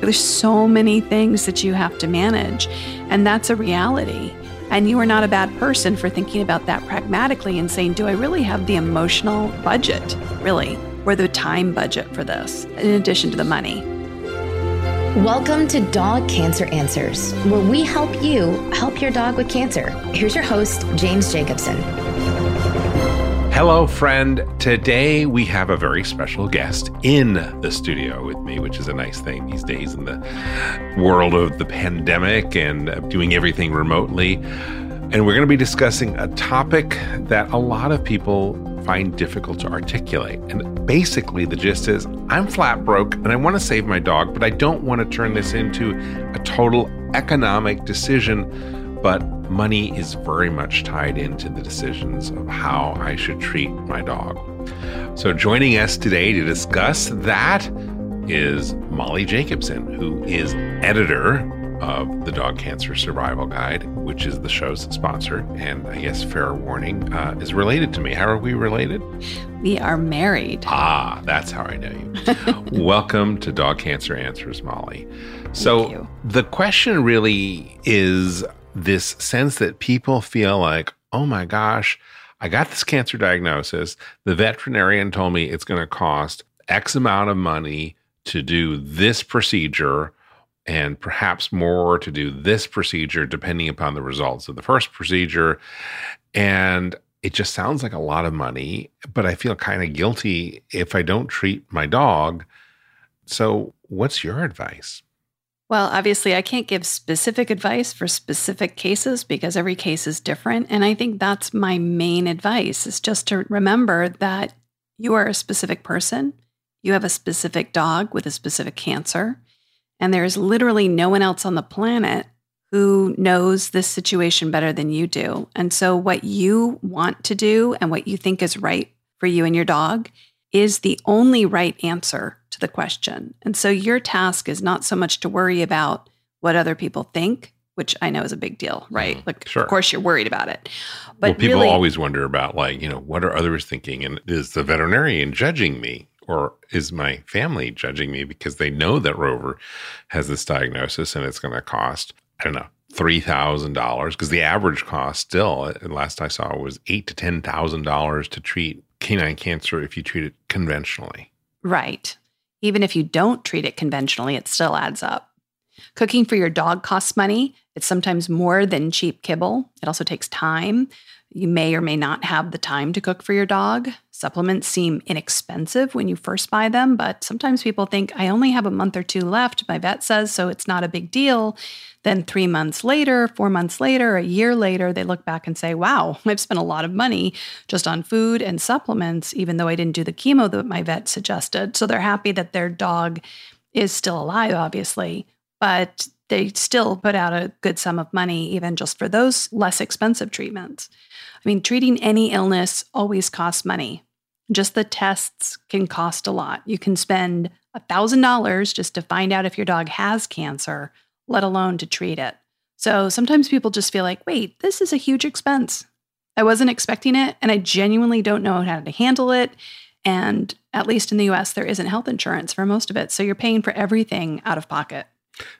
There's so many things that you have to manage, and that's a reality. And you are not a bad person for thinking about that pragmatically and saying, do I really have the emotional budget, really, or the time budget for this, in addition to the money? Welcome to Dog Cancer Answers, where we help you help your dog with cancer. Here's your host, James Jacobson. Hello, friend. Today we have a very special guest in the studio with me, which is a nice thing these days in the world of the pandemic and doing everything remotely. And we're going to be discussing a topic that a lot of people find difficult to articulate. And basically, the gist is I'm flat broke and I want to save my dog, but I don't want to turn this into a total economic decision. But money is very much tied into the decisions of how I should treat my dog. So, joining us today to discuss that is Molly Jacobson, who is editor of the Dog Cancer Survival Guide, which is the show's sponsor. And I guess fair warning uh, is related to me. How are we related? We are married. Ah, that's how I know you. Welcome to Dog Cancer Answers, Molly. So, the question really is this sense that people feel like, oh my gosh, I got this cancer diagnosis. The veterinarian told me it's going to cost X amount of money to do this procedure and perhaps more to do this procedure, depending upon the results of the first procedure. And it just sounds like a lot of money, but I feel kind of guilty if I don't treat my dog. So, what's your advice? Well, obviously, I can't give specific advice for specific cases because every case is different. And I think that's my main advice is just to remember that you are a specific person. You have a specific dog with a specific cancer. And there is literally no one else on the planet who knows this situation better than you do. And so, what you want to do and what you think is right for you and your dog is the only right answer to the question. And so your task is not so much to worry about what other people think, which I know is a big deal, right? Mm, like, sure. of course, you're worried about it. But well, people really, always wonder about, like, you know, what are others thinking? And is the veterinarian judging me? Or is my family judging me because they know that Rover has this diagnosis and it's going to cost, I don't know, three thousand dollars because the average cost still, last I saw, was eight to ten thousand dollars to treat canine cancer if you treat it conventionally. Right. Even if you don't treat it conventionally, it still adds up. Cooking for your dog costs money. It's sometimes more than cheap kibble. It also takes time. You may or may not have the time to cook for your dog. Supplements seem inexpensive when you first buy them, but sometimes people think, I only have a month or two left. My vet says so, it's not a big deal. Then, three months later, four months later, a year later, they look back and say, Wow, I've spent a lot of money just on food and supplements, even though I didn't do the chemo that my vet suggested. So they're happy that their dog is still alive, obviously, but they still put out a good sum of money, even just for those less expensive treatments. I mean, treating any illness always costs money. Just the tests can cost a lot. You can spend $1,000 just to find out if your dog has cancer, let alone to treat it. So sometimes people just feel like, wait, this is a huge expense. I wasn't expecting it, and I genuinely don't know how to handle it. And at least in the US, there isn't health insurance for most of it. So you're paying for everything out of pocket.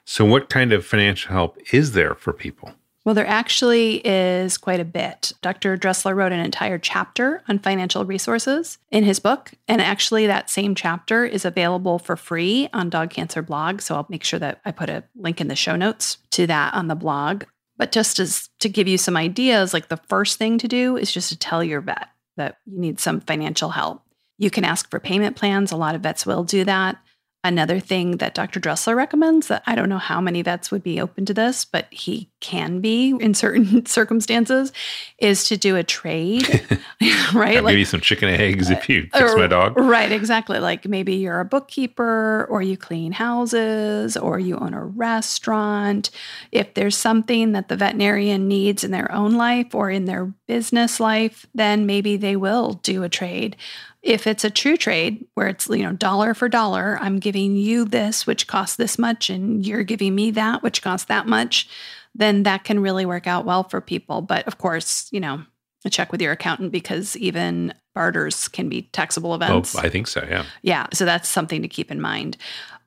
So, what kind of financial help is there for people? Well, there actually is quite a bit. Dr. Dressler wrote an entire chapter on financial resources in his book. And actually, that same chapter is available for free on Dog Cancer blog. So I'll make sure that I put a link in the show notes to that on the blog. But just as to give you some ideas, like the first thing to do is just to tell your vet that you need some financial help. You can ask for payment plans. A lot of vets will do that. Another thing that Dr. Dressler recommends that I don't know how many vets would be open to this, but he can be in certain circumstances is to do a trade, right? I'll like, give you some chicken eggs if you fix my dog. Right, exactly. Like maybe you're a bookkeeper or you clean houses or you own a restaurant. If there's something that the veterinarian needs in their own life or in their business life, then maybe they will do a trade. If it's a true trade where it's, you know, dollar for dollar, I'm giving you this, which costs this much, and you're giving me that, which costs that much, then that can really work out well for people. But of course, you know, check with your accountant because even barters can be taxable oh, events. Oh, I think so, yeah. Yeah. So that's something to keep in mind.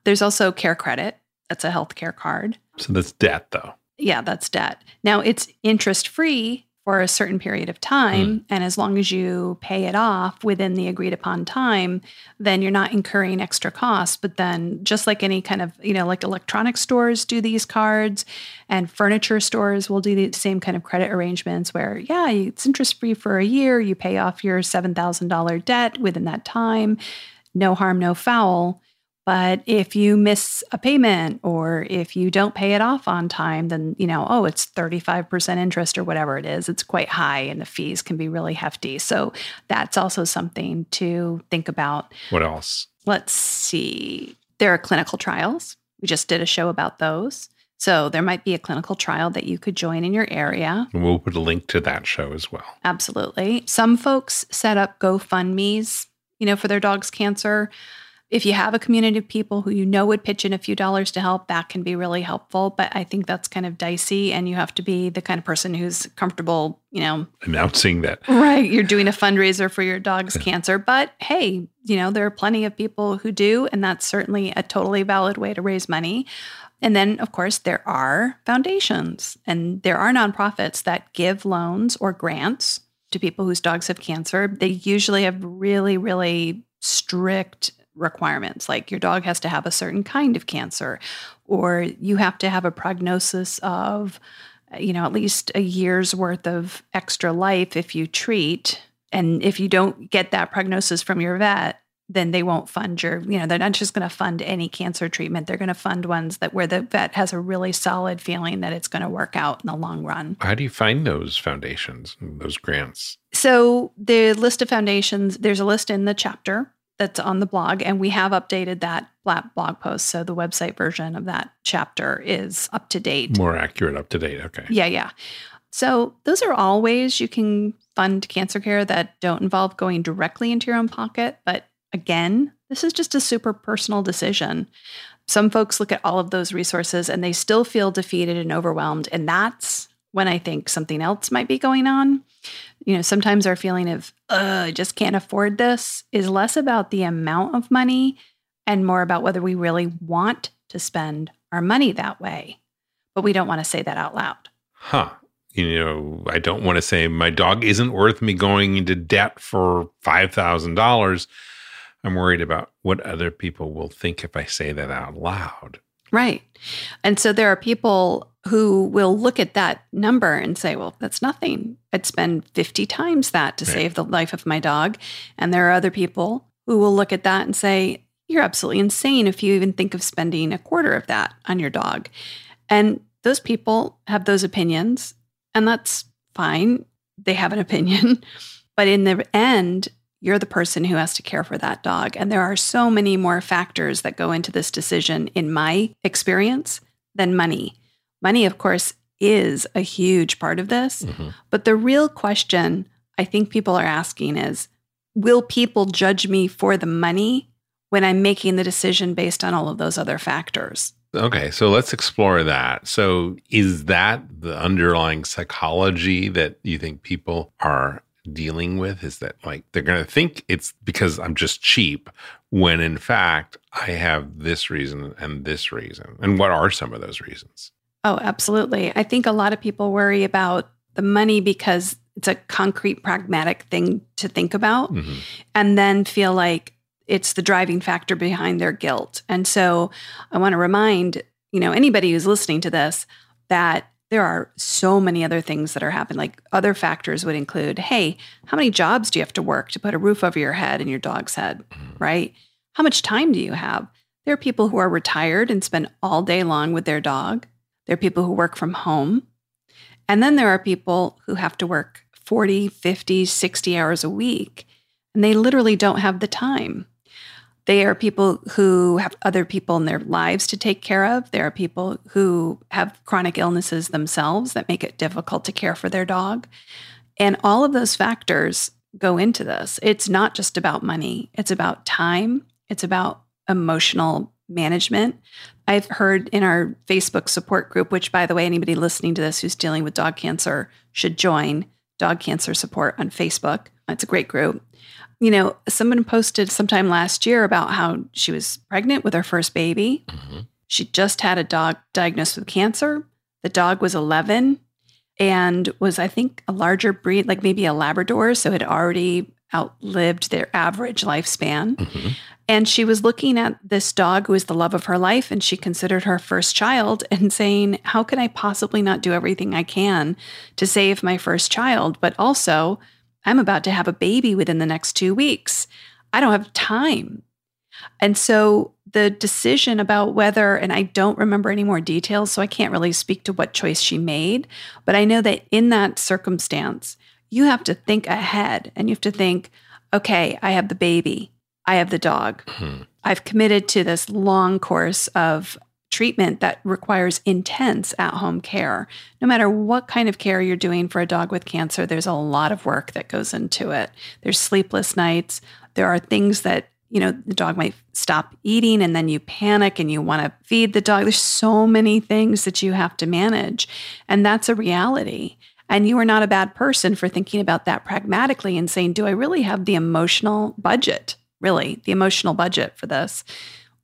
There's also CareCredit. That's a healthcare card. So that's debt, though. Yeah, that's debt. Now it's interest free for a certain period of time. Hmm. And as long as you pay it off within the agreed upon time, then you're not incurring extra costs. But then, just like any kind of, you know, like electronic stores do these cards and furniture stores will do the same kind of credit arrangements where, yeah, it's interest free for a year. You pay off your $7,000 debt within that time. No harm, no foul. But if you miss a payment or if you don't pay it off on time, then, you know, oh, it's 35% interest or whatever it is. It's quite high and the fees can be really hefty. So that's also something to think about. What else? Let's see. There are clinical trials. We just did a show about those. So there might be a clinical trial that you could join in your area. And we'll put a link to that show as well. Absolutely. Some folks set up GoFundMe's, you know, for their dog's cancer. If you have a community of people who you know would pitch in a few dollars to help, that can be really helpful. But I think that's kind of dicey, and you have to be the kind of person who's comfortable, you know, Announcing that. right. You're doing a fundraiser for your dog's cancer. But hey, you know, there are plenty of people who do, and that's certainly a totally valid way to raise money. And then, of course, there are foundations and there are nonprofits that give loans or grants to people whose dogs have cancer. They usually have really, really strict requirements, like your dog has to have a certain kind of cancer, or you have to have a prognosis of, you know, at least a year's worth of extra life if you treat. And if you don't get that prognosis from your vet, then they won't fund your, you know, they're not just going to fund any cancer treatment. They're going to fund ones that where the vet has a really solid feeling that it's going to work out in the long run. How do you find those foundations, those grants? So the list of foundations, there's a list in the chapter that's on the blog, and we have updated that blog post. So the website version of that chapter is up to date. More accurate, up to date. Okay. Yeah, yeah. So those are all ways you can fund cancer care that don't involve going directly into your own pocket. But again, this is just a super personal decision. Some folks look at all of those resources and they still feel defeated and overwhelmed. And that's when I think something else might be going on. You know, sometimes our feeling of, I just can't afford this is less about the amount of money and more about whether we really want to spend our money that way. But we don't want to say that out loud. Huh. You know, I don't want to say my dog isn't worth me going into debt for $5,000. I'm worried about what other people will think if I say that out loud. Right. And so there are people who will look at that number and say, well, that's nothing. I'd spend 50 times that to Right. save the life of my dog. And there are other people who will look at that and say, you're absolutely insane if you even think of spending a quarter of that on your dog. And those people have those opinions, and that's fine. They have an opinion. But in the end, you're the person who has to care for that dog. And there are so many more factors that go into this decision, in my experience, than money. Money, of course, is a huge part of this. Mhm. But the real question I think people are asking is Will people judge me for the money when I'm making the decision based on all of those other factors? Okay, so let's explore that. So, is that the underlying psychology that you think people are dealing with? Is that like they're going to think it's because I'm just cheap when in fact I have this reason and this reason? And what are some of those reasons? Oh, absolutely. I think a lot of people worry about the money because it's a concrete, pragmatic thing to think about, Mhm. and then feel like it's the driving factor behind their guilt. And so I want to remind, you know, anybody who's listening to this that there are so many other things that are happening. Like other factors would include, hey, how many jobs do you have to work to put a roof over your head and your dog's head, mm-hmm. right? How much time do you have? There are people who are retired and spend all day long with their dog. There are people who work from home. And then there are people who have to work 40, 50, 60 hours a week, and they literally don't have the time. They are people who have other people in their lives to take care of. There are people who have chronic illnesses themselves that make it difficult to care for their dog. And all of those factors go into this. It's not just about money, it's about time, it's about emotional management. I've heard in our Facebook support group, which, by the way, anybody listening to this who's dealing with dog cancer should join Dog Cancer Support on Facebook. It's a great group. You know, someone posted sometime last year about how she was pregnant with her first baby. Mhm. She just had a dog diagnosed with cancer. The dog was 11 and was, I think, a larger breed, like maybe a Labrador. So had already outlived their average lifespan. Mm-hmm. And she was looking at this dog who was the love of her life and she considered her first child and saying, How can I possibly not do everything I can to save my first child? But also, I'm about to have a baby within the next two weeks. I don't have time. And so the decision about whether, and I don't remember any more details, so I can't really speak to what choice she made, but I know that in that circumstance, you have to think ahead and you have to think, okay, I have the baby, I have the dog. Mm-hmm. I've committed to this long course of treatment that requires intense at home care. No matter what kind of care you're doing for a dog with cancer, there's a lot of work that goes into it. There's sleepless nights. There are things that you know, the dog might stop eating and then you panic and you want to feed the dog. There's so many things that you have to manage. And that's a reality. And you are not a bad person for thinking about that pragmatically and saying, do I really have the emotional budget, really, the emotional budget for this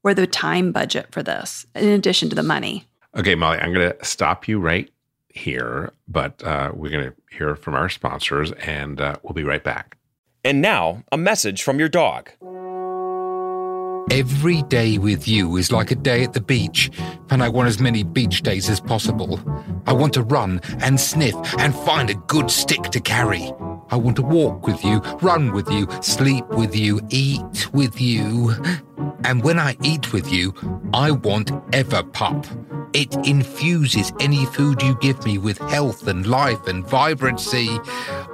or the time budget for this, in addition to the money? Okay, Molly, I'm going to stop you right here, but uh, we're going to hear from our sponsors and uh, we'll be right back. And now, a message from your dog. Every day with you is like a day at the beach, and I want as many beach days as possible. I want to run and sniff and find a good stick to carry. I want to walk with you, run with you, sleep with you, eat with you. And when I eat with you, I want Everpup. It infuses any food you give me with health and life and vibrancy.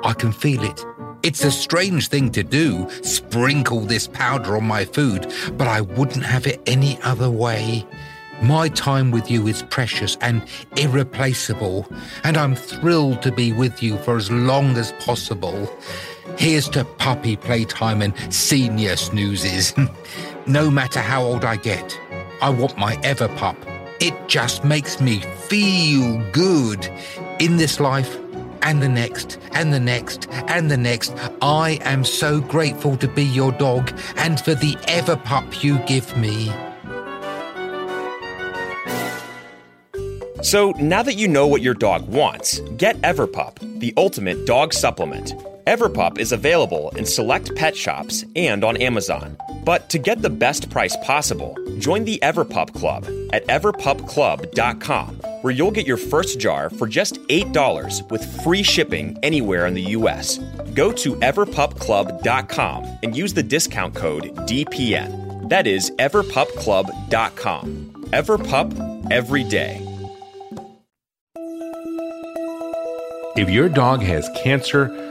I can feel it it's a strange thing to do, sprinkle this powder on my food, but I wouldn't have it any other way. My time with you is precious and irreplaceable, and I'm thrilled to be with you for as long as possible. Here's to puppy playtime and senior snoozes. no matter how old I get, I want my Everpup. It just makes me feel good in this life and the next, and the next, and the next. I am so grateful to be your dog and for the Everpup you give me. So now that you know what your dog wants, get Everpup, the ultimate dog supplement. Everpup is available in select pet shops and on Amazon. But to get the best price possible, join the Everpup Club at everpupclub.com, where you'll get your first jar for just $8 with free shipping anywhere in the US. Go to everpupclub.com and use the discount code DPN. That is everpupclub.com. Everpup every day. If your dog has cancer,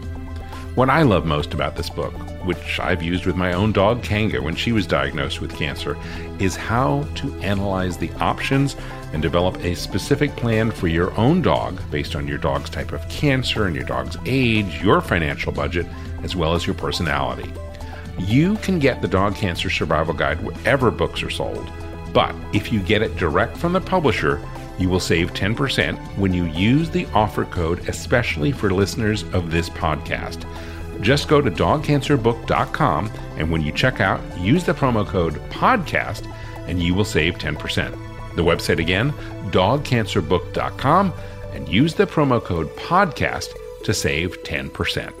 What I love most about this book which I've used with my own dog Kanga when she was diagnosed with cancer, is how to analyze the options and develop a specific plan for your own dog based on your dog's type of cancer and your dog's age, your financial budget, as well as your personality. You can get the Dog Cancer Survival Guide wherever books are sold, but if you get it direct from the publisher, you will save 10% when you use the offer code, especially for listeners of this podcast. Just go to dogcancerbook.com and when you check out, use the promo code PODCAST and you will save 10%. The website again, dogcancerbook.com, and use the promo code PODCAST to save 10%.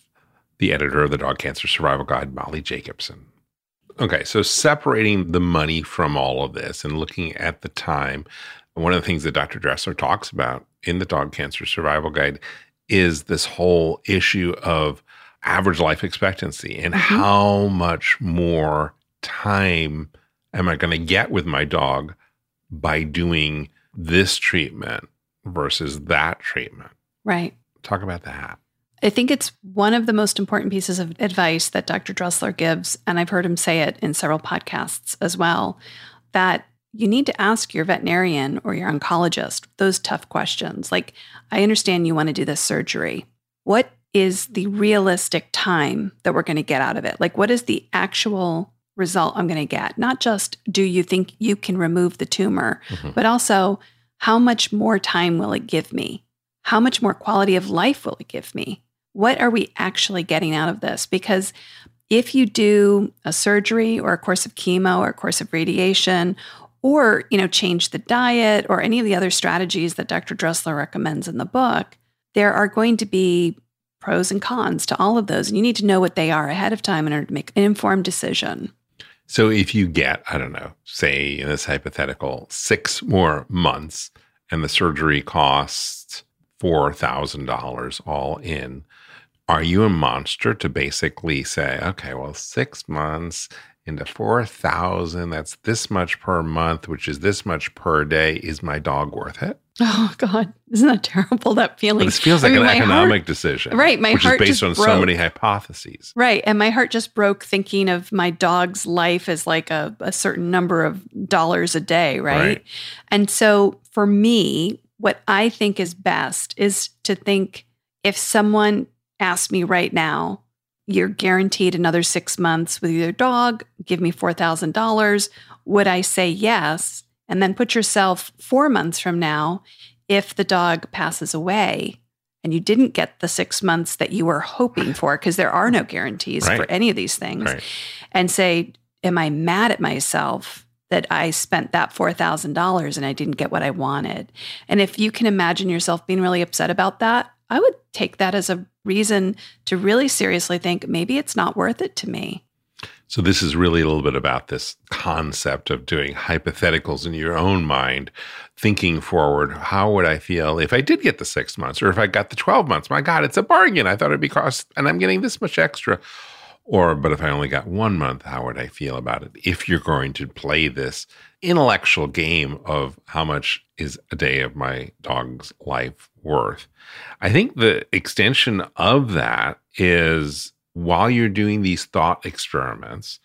the editor of the Dog Cancer Survival Guide, Molly Jacobson. Okay, so separating the money from all of this and looking at the time, one of the things that Dr. Dressler talks about in the Dog Cancer Survival Guide is this whole issue of average life expectancy and mm-hmm. how much more time am I going to get with my dog by doing this treatment versus that treatment. Right. Talk about that. I think it's one of the most important pieces of advice that Dr. Dressler gives, and I've heard him say it in several podcasts as well, that you need to ask your veterinarian or your oncologist those tough questions. Like, I understand you want to do this surgery. What is the realistic time that we're going to get out of it? Like, what is the actual result I'm going to get? Not just do you think you can remove the tumor, mm-hmm. but also how much more time will it give me? How much more quality of life will it give me? What are we actually getting out of this? Because if you do a surgery or a course of chemo or a course of radiation or you know change the diet or any of the other strategies that Dr. Dressler recommends in the book, there are going to be pros and cons to all of those and you need to know what they are ahead of time in order to make an informed decision. So if you get, I don't know, say in this hypothetical, 6 more months and the surgery costs $4,000 all in, are you a monster to basically say, okay, well, six months into 4,000, that's this much per month, which is this much per day. Is my dog worth it? Oh God, isn't that terrible? That feeling. But this feels like I mean, an economic heart, decision, right? My which heart is based on broke. so many hypotheses, right? And my heart just broke thinking of my dog's life as like a, a certain number of dollars a day, right? right? And so for me, what I think is best is to think if someone asked me right now, you're guaranteed another six months with your dog, give me $4,000, would I say yes? And then put yourself four months from now, if the dog passes away and you didn't get the six months that you were hoping for, because there are no guarantees right. for any of these things, right. and say, Am I mad at myself that I spent that $4,000 and I didn't get what I wanted? And if you can imagine yourself being really upset about that, I would take that as a reason to really seriously think maybe it's not worth it to me. So, this is really a little bit about this concept of doing hypotheticals in your own mind, thinking forward. How would I feel if I did get the six months or if I got the 12 months? My God, it's a bargain. I thought it'd be cost, and I'm getting this much extra. Or, but if I only got one month, how would I feel about it? If you're going to play this intellectual game of how much is a day of my dog's life worth, I think the extension of that is while you're doing these thought experiments,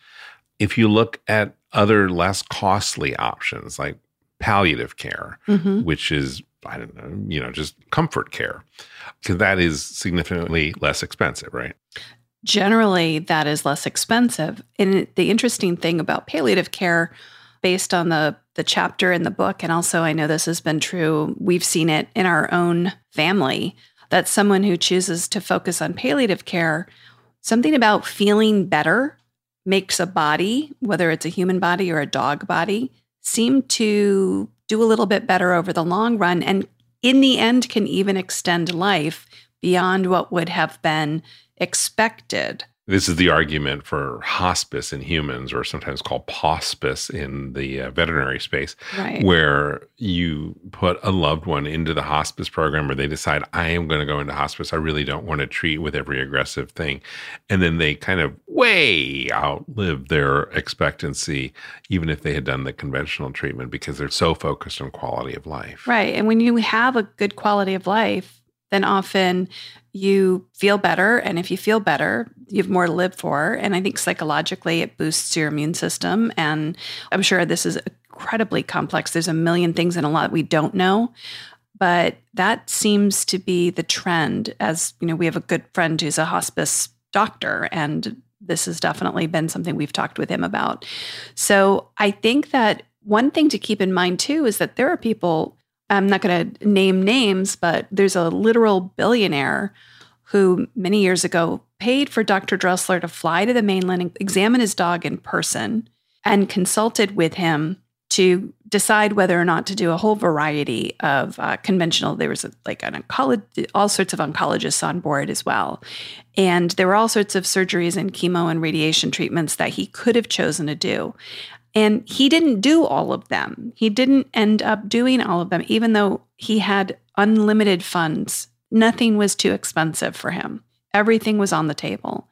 if you look at other less costly options like palliative care, mm-hmm. which is, I don't know, you know, just comfort care, because that is significantly less expensive, right? Generally, that is less expensive. And the interesting thing about palliative care, based on the the chapter in the book, and also I know this has been true, we've seen it in our own family, that someone who chooses to focus on palliative care, something about feeling better makes a body, whether it's a human body or a dog body, seem to do a little bit better over the long run. And in the end, can even extend life beyond what would have been expected. This is the argument for hospice in humans, or sometimes called hospice in the uh, veterinary space, Right. where you put a loved one into the hospice program, or they decide, I am going to go into hospice. I really don't want to treat with every aggressive thing. And then they kind of way outlive their expectancy, even if they had done the conventional treatment, because they're so focused on quality of life. Right. And when you have a good quality of life, then often you feel better. And if you feel better, you have more to live for. And I think psychologically, it boosts your immune system. And I'm sure this is incredibly complex. There's a million things and a lot we don't know. But that seems to be the trend. As you know, we have a good friend who's a hospice doctor, and this has definitely been something we've talked with him about. So I think that one thing to keep in mind too is that there are people, I'm not going to name names, but there's a literal billionaire who many years ago paid for Dr. Dressler to fly to the mainland and examine his dog in person and consulted with him to decide whether or not to do a whole variety of uh, conventional. There was a, like an oncologist, all sorts of oncologists on board as well, and there were all sorts of surgeries and chemo and radiation treatments that he could have chosen to do. And he didn't do all of them. He didn't end up doing all of them, even though he had unlimited funds. Nothing was too expensive for him. Everything was on the table.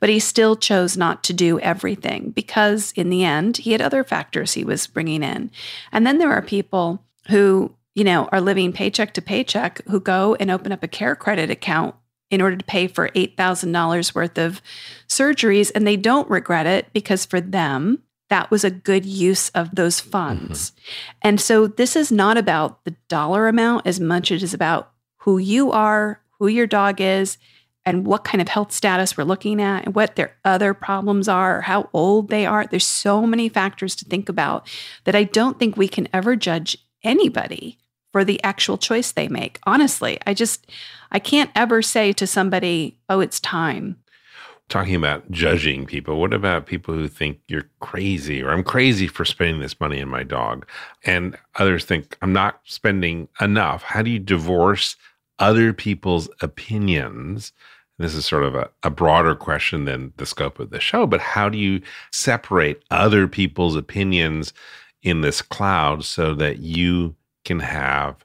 But he still chose not to do everything because, in the end, he had other factors he was bringing in. And then there are people who, you know, are living paycheck to paycheck who go and open up a CareCredit account in order to pay for $8,000 worth of surgeries. And they don't regret it because for them, that was a good use of those mm-hmm. funds. And so this is not about the dollar amount as much as it is about who you are, who your dog is, and what kind of health status we're looking at, and what their other problems are, or how old they are. There's so many factors to think about that I don't think we can ever judge anybody for the actual choice they make. Honestly, I just I can't ever say to somebody, "Oh, it's time." Talking about judging people, what about people who think you're crazy or I'm crazy for spending this money on my dog? And others think I'm not spending enough. How do you divorce other people's opinions? This is sort of a, a broader question than the scope of the show, but how do you separate other people's opinions in this cloud so that you can have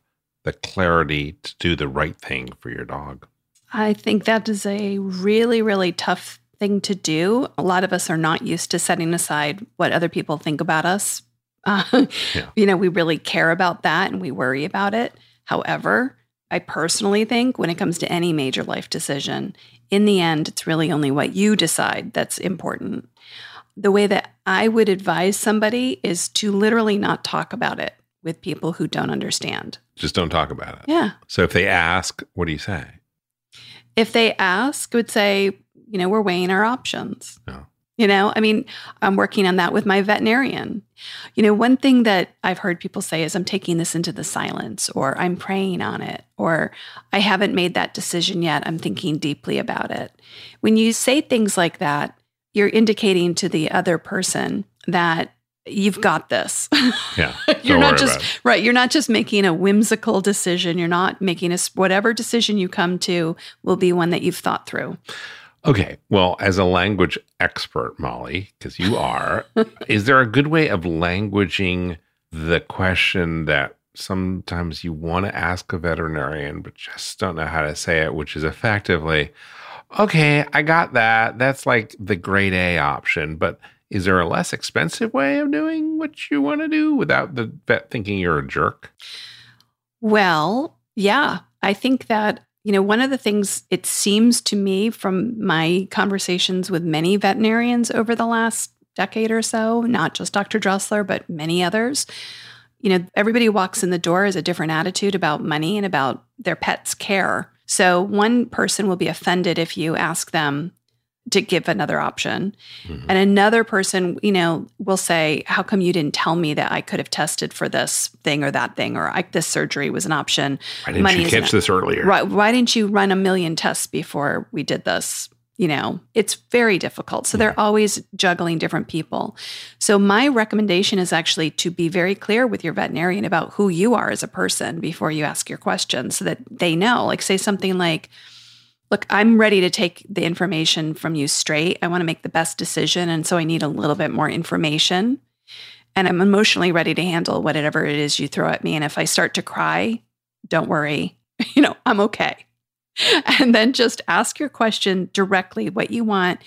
the clarity to do the right thing for your dog? I think that is a really, really tough thing to do. A lot of us are not used to setting aside what other people think about us. Uh, Yeah. You know, we really care about that and we worry about it. However, I personally think when it comes to any major life decision, in the end, it's really only what you decide that's important. The way that I would advise somebody is to literally not talk about it with people who don't understand. Just don't talk about it. Yeah. So if they ask, what do you say? If they ask, would say, you know, we're weighing our options. Yeah. You know, I mean, I'm working on that with my veterinarian. You know, one thing that I've heard people say is, I'm taking this into the silence, or I'm praying on it, or I haven't made that decision yet. I'm thinking deeply about it. When you say things like that, you're indicating to the other person that you've got this. Yeah. you're Don't just right you're not just making a whimsical decision you're not making a whatever decision you come to will be one that you've thought through Okay. Well, as a language expert, Molly, because you are, is there a good way of languaging the question that sometimes you want to ask a veterinarian, but just don't know how to say it, which is effectively, okay, I got that. That's like the grade A option. But is there a less expensive way of doing what you want to do without the vet thinking you're a jerk? well yeah i think that you know one of the things it seems to me from my conversations with many veterinarians over the last decade or so not just dr dressler but many others you know everybody walks in the door has a different attitude about money and about their pet's care so one person will be offended if you ask them to give another option. Mhm. And another person, you know, will say, How come you didn't tell me that I could have tested for this thing or that thing, or I, this surgery was an option? Why didn't Money you catch this earlier? Right. Why didn't you run a million tests before we did this? You know, it's very difficult. So they're always juggling different people. So my recommendation is actually to be very clear with your veterinarian about who you are as a person before you ask your questions so that they know. Like say something like, Look, I'm ready to take the information from you straight. I want to make the best decision. And so I need a little bit more information. And I'm emotionally ready to handle whatever it is you throw at me. And if I start to cry, don't worry. You know, I'm okay. And then just ask your question directly what you want.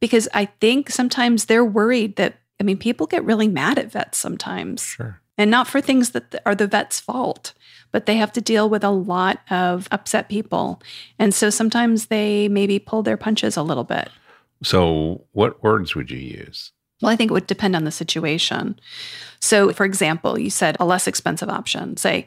Because I think sometimes they're worried that, I mean, people get really mad at vets sometimes. Sure. And not for things that are the vet's fault, but they have to deal with a lot of upset people. And so sometimes they maybe pull their punches a little bit. So, what words would you use? Well, I think it would depend on the situation. So, for example, you said a less expensive option. Say,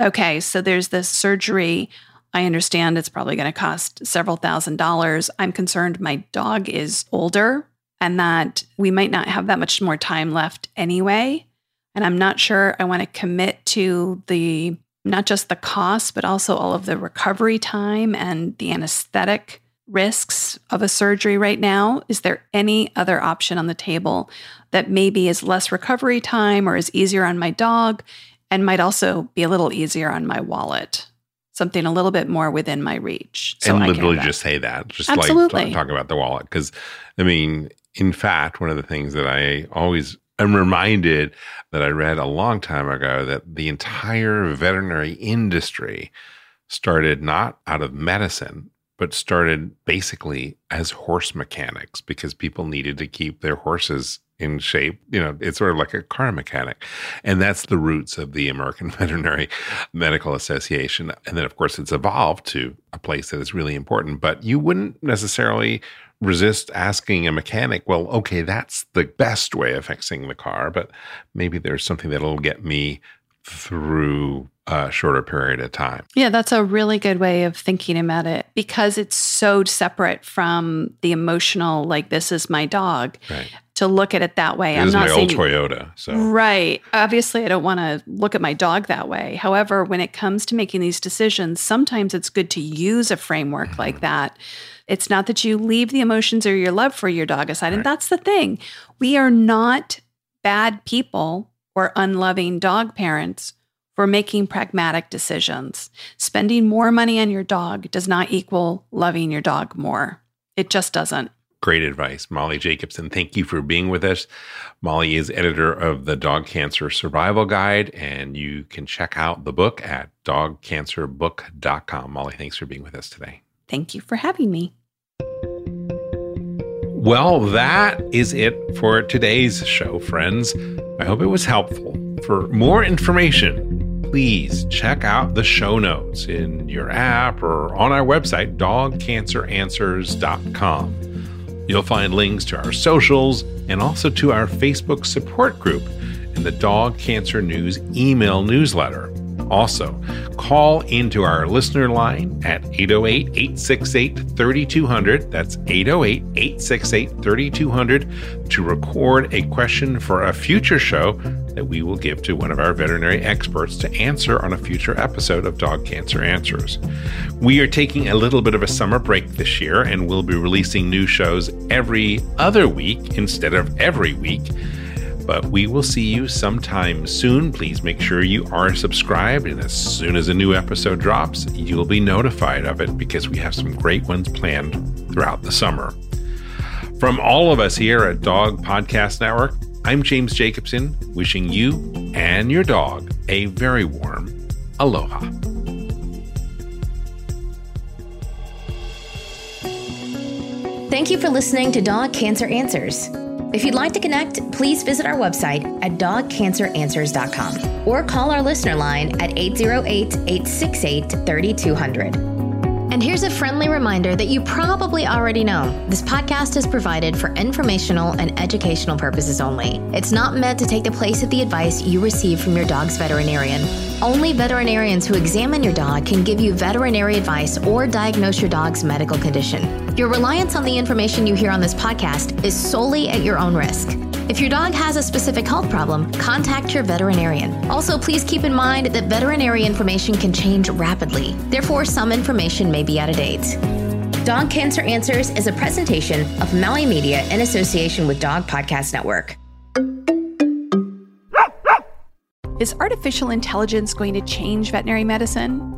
okay, so there's this surgery. I understand it's probably going to cost several thousand dollars. I'm concerned my dog is older and that we might not have that much more time left anyway. And I'm not sure I want to commit to the not just the cost, but also all of the recovery time and the anesthetic risks of a surgery right now? Is there any other option on the table that maybe is less recovery time or is easier on my dog and might also be a little easier on my wallet? Something a little bit more within my reach. So and literally just say that, just Absolutely. like talk about the wallet. Because, I mean, in fact, one of the things that I always am reminded that I read a long time ago that the entire veterinary industry started not out of medicine, but started basically as horse mechanics because people needed to keep their horses in shape. You know, it's sort of like a car mechanic. And that's the roots of the American Veterinary Medical Association. And then, of course, it's evolved to a place that is really important. But you wouldn't necessarily resist asking a mechanic, well, okay, that's the best way of fixing the car, but maybe there's something that'll get me through a shorter period of time. Yeah, that's a really good way of thinking about it because it's so separate from the emotional, like, this is my dog. Right. To look at it that way. This I'm not my saying, old Toyota. So Right. Obviously, I don't want to look at my dog that way. However, when it comes to making these decisions, sometimes it's good to use a framework mm-hmm. like that it's not that you leave the emotions or your love for your dog aside. Right. And that's the thing. We are not bad people or unloving dog parents for making pragmatic decisions. Spending more money on your dog does not equal loving your dog more. It just doesn't. Great advice, Molly Jacobson. Thank you for being with us. Molly is editor of the Dog Cancer Survival Guide, and you can check out the book at dogcancerbook.com. Molly, thanks for being with us today. Thank you for having me. Well, that is it for today's show, friends. I hope it was helpful. For more information, please check out the show notes in your app or on our website, dogcanceranswers.com. You'll find links to our socials and also to our Facebook support group and the Dog Cancer News email newsletter. Also, call into our listener line at 808 868 3200. That's 808 868 3200 to record a question for a future show that we will give to one of our veterinary experts to answer on a future episode of Dog Cancer Answers. We are taking a little bit of a summer break this year and we'll be releasing new shows every other week instead of every week but we will see you sometime soon. Please make sure you are subscribed, and as soon as a new episode drops, you'll be notified of it because we have some great ones planned throughout the summer. From all of us here at Dog Podcast Network, I'm James Jacobson, wishing you and your dog a very warm aloha. Thank you for listening to Dog Cancer Answers. If you'd like to connect, please visit our website at dogcanceranswers.com or call our listener line at 808 868 3200. And here's a friendly reminder that you probably already know this podcast is provided for informational and educational purposes only. It's not meant to take the place of the advice you receive from your dog's veterinarian. Only veterinarians who examine your dog can give you veterinary advice or diagnose your dog's medical condition. Your reliance on the information you hear on this podcast is solely at your own risk. If your dog has a specific health problem, contact your veterinarian. Also, please keep in mind that veterinary information can change rapidly. Therefore, some information may be out of date. Dog Cancer Answers is a presentation of Maui Media in association with Dog Podcast Network. Is artificial intelligence going to change veterinary medicine?